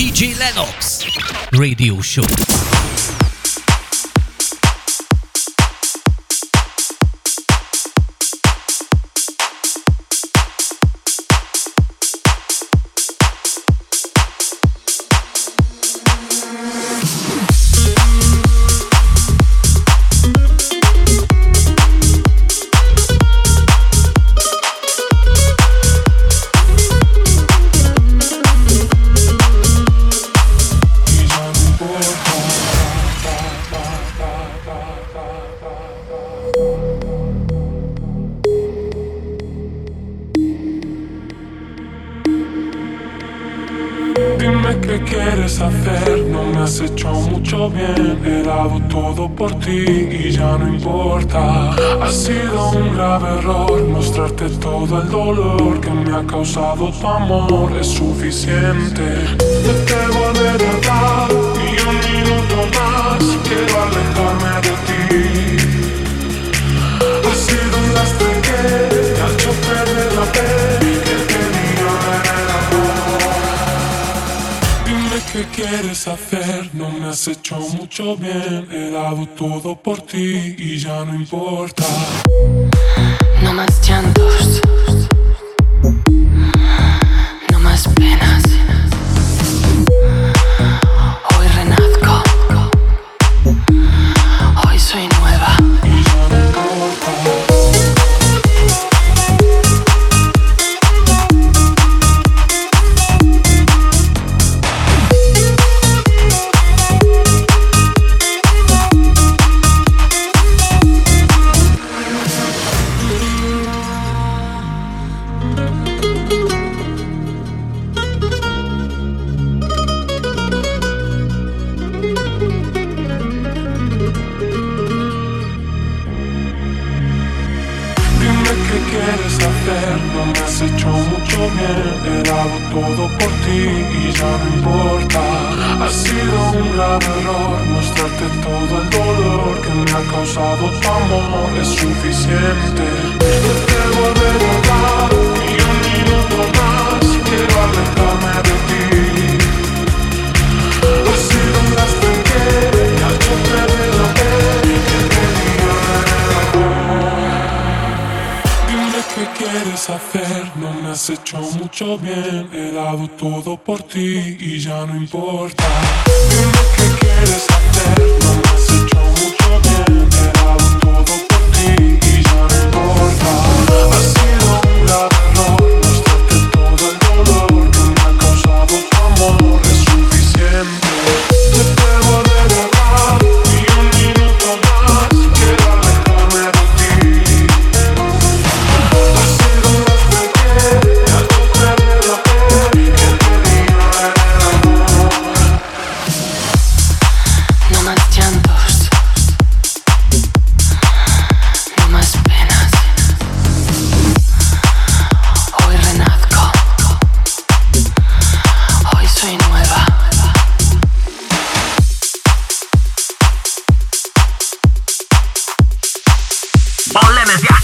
DJ Lennox Radio Show.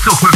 Christopher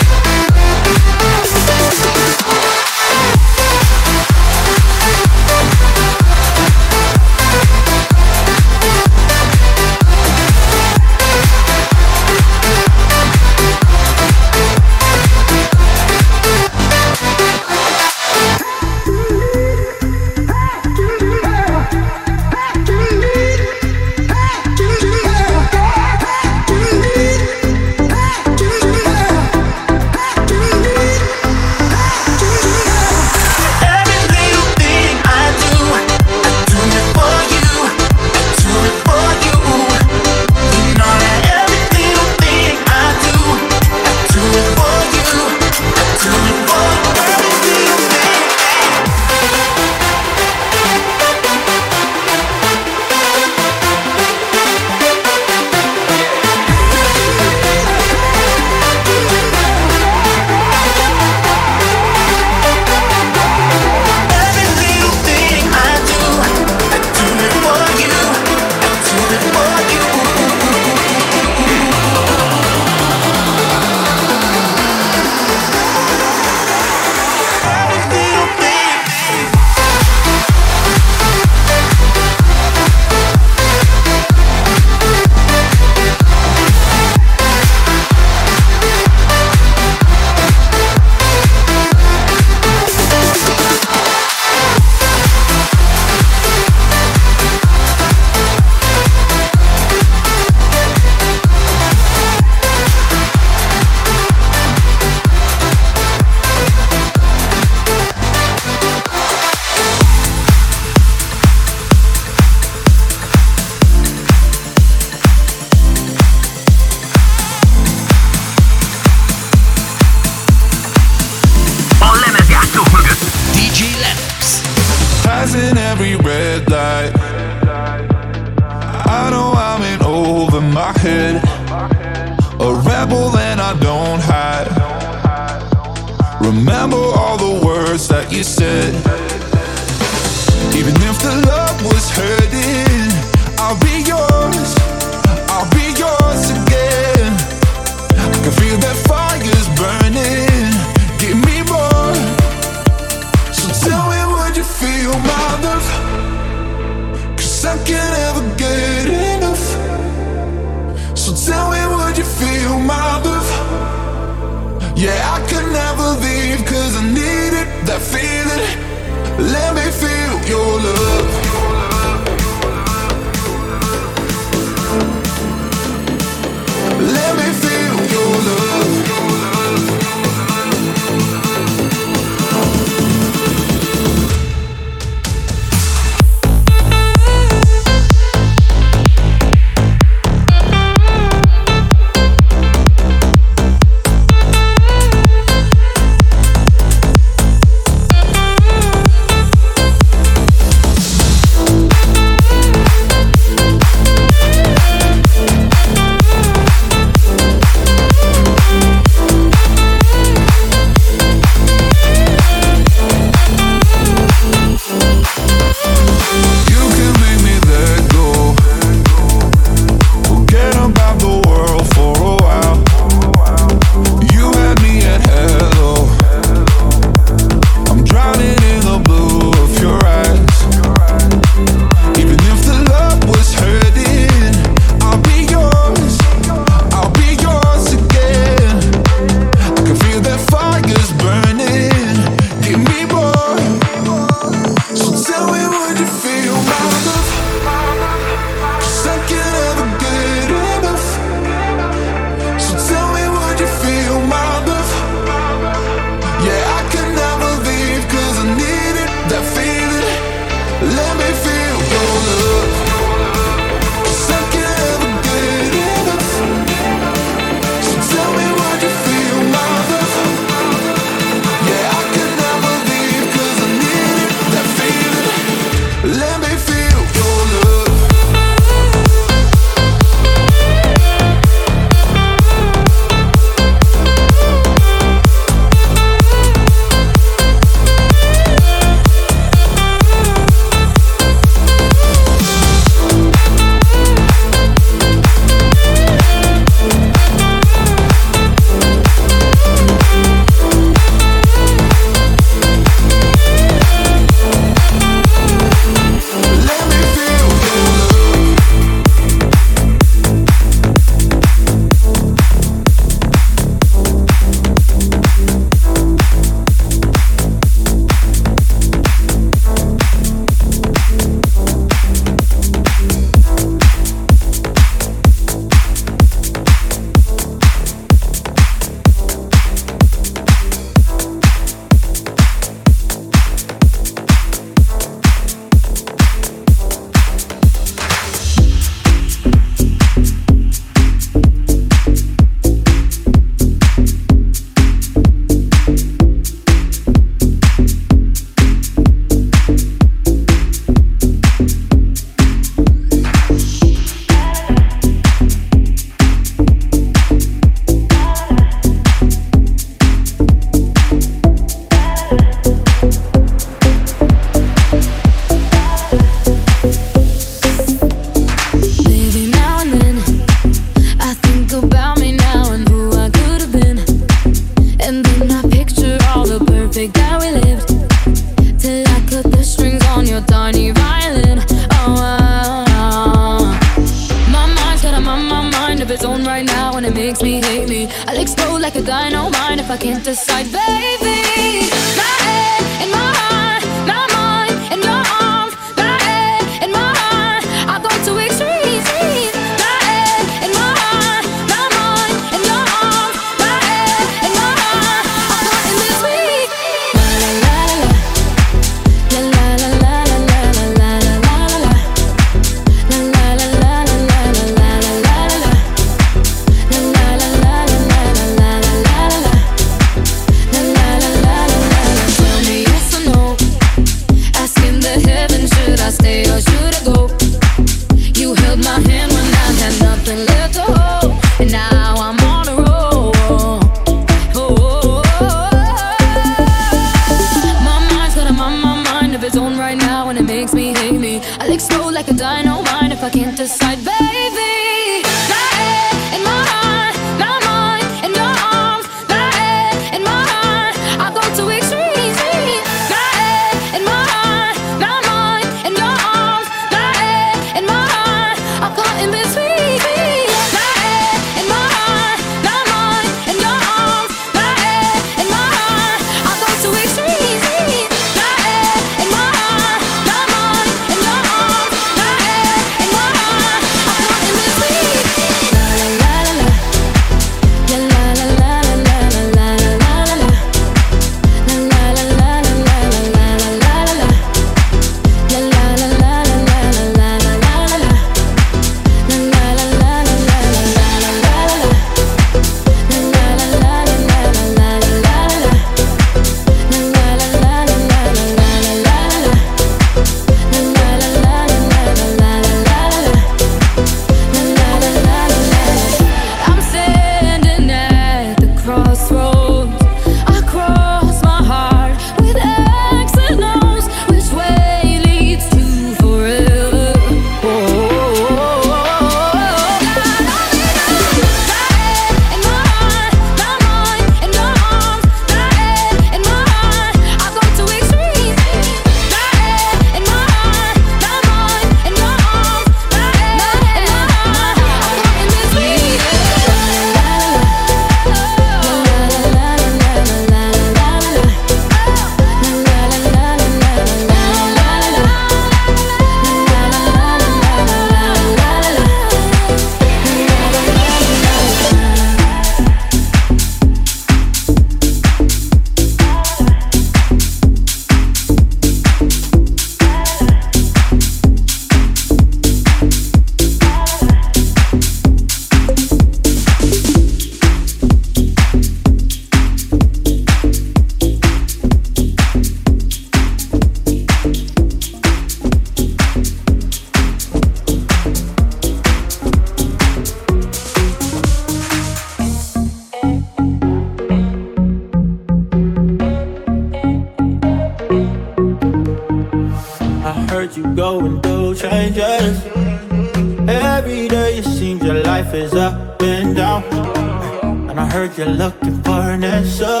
you're looking for an answer.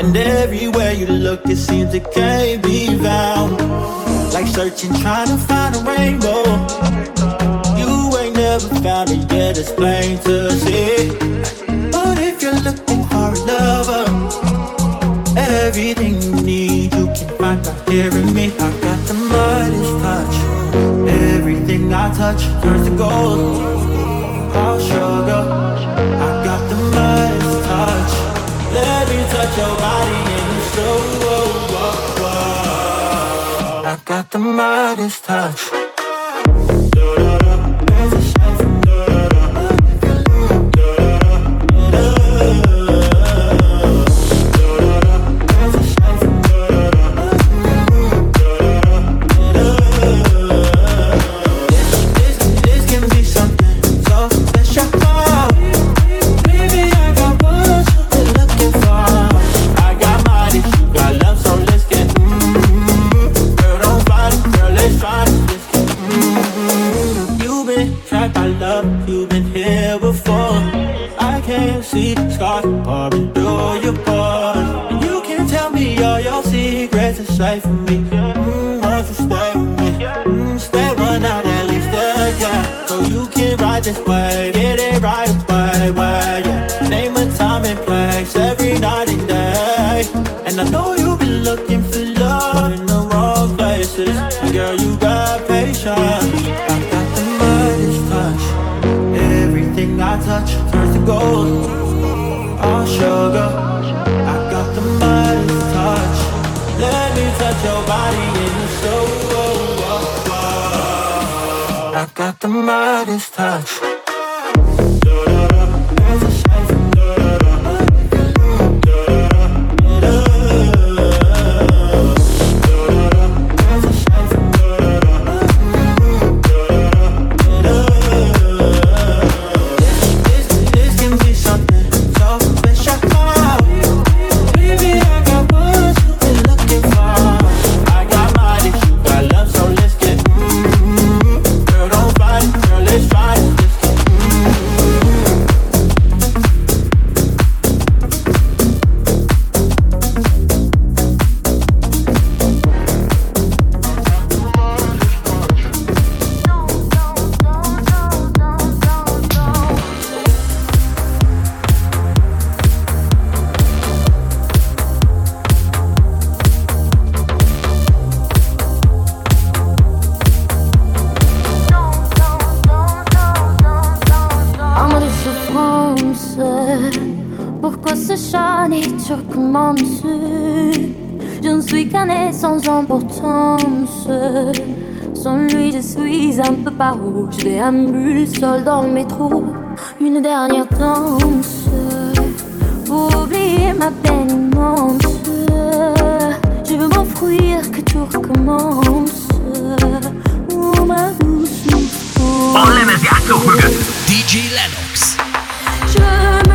And everywhere you look, it seems it can't be found. Like searching, trying to find a rainbow. You ain't never found it yet, it's plain to see. But if you're looking for a lover, everything you need, you can find by hearing me. I got the Midas touch. Everything I touch turns to this. Midas touch. préambule, seul dans le métro, une dernière danse. Oublier ma peine immense, je veux m'enfouir que tout recommence. Oh ma douce enfant. DJ Lennox. Je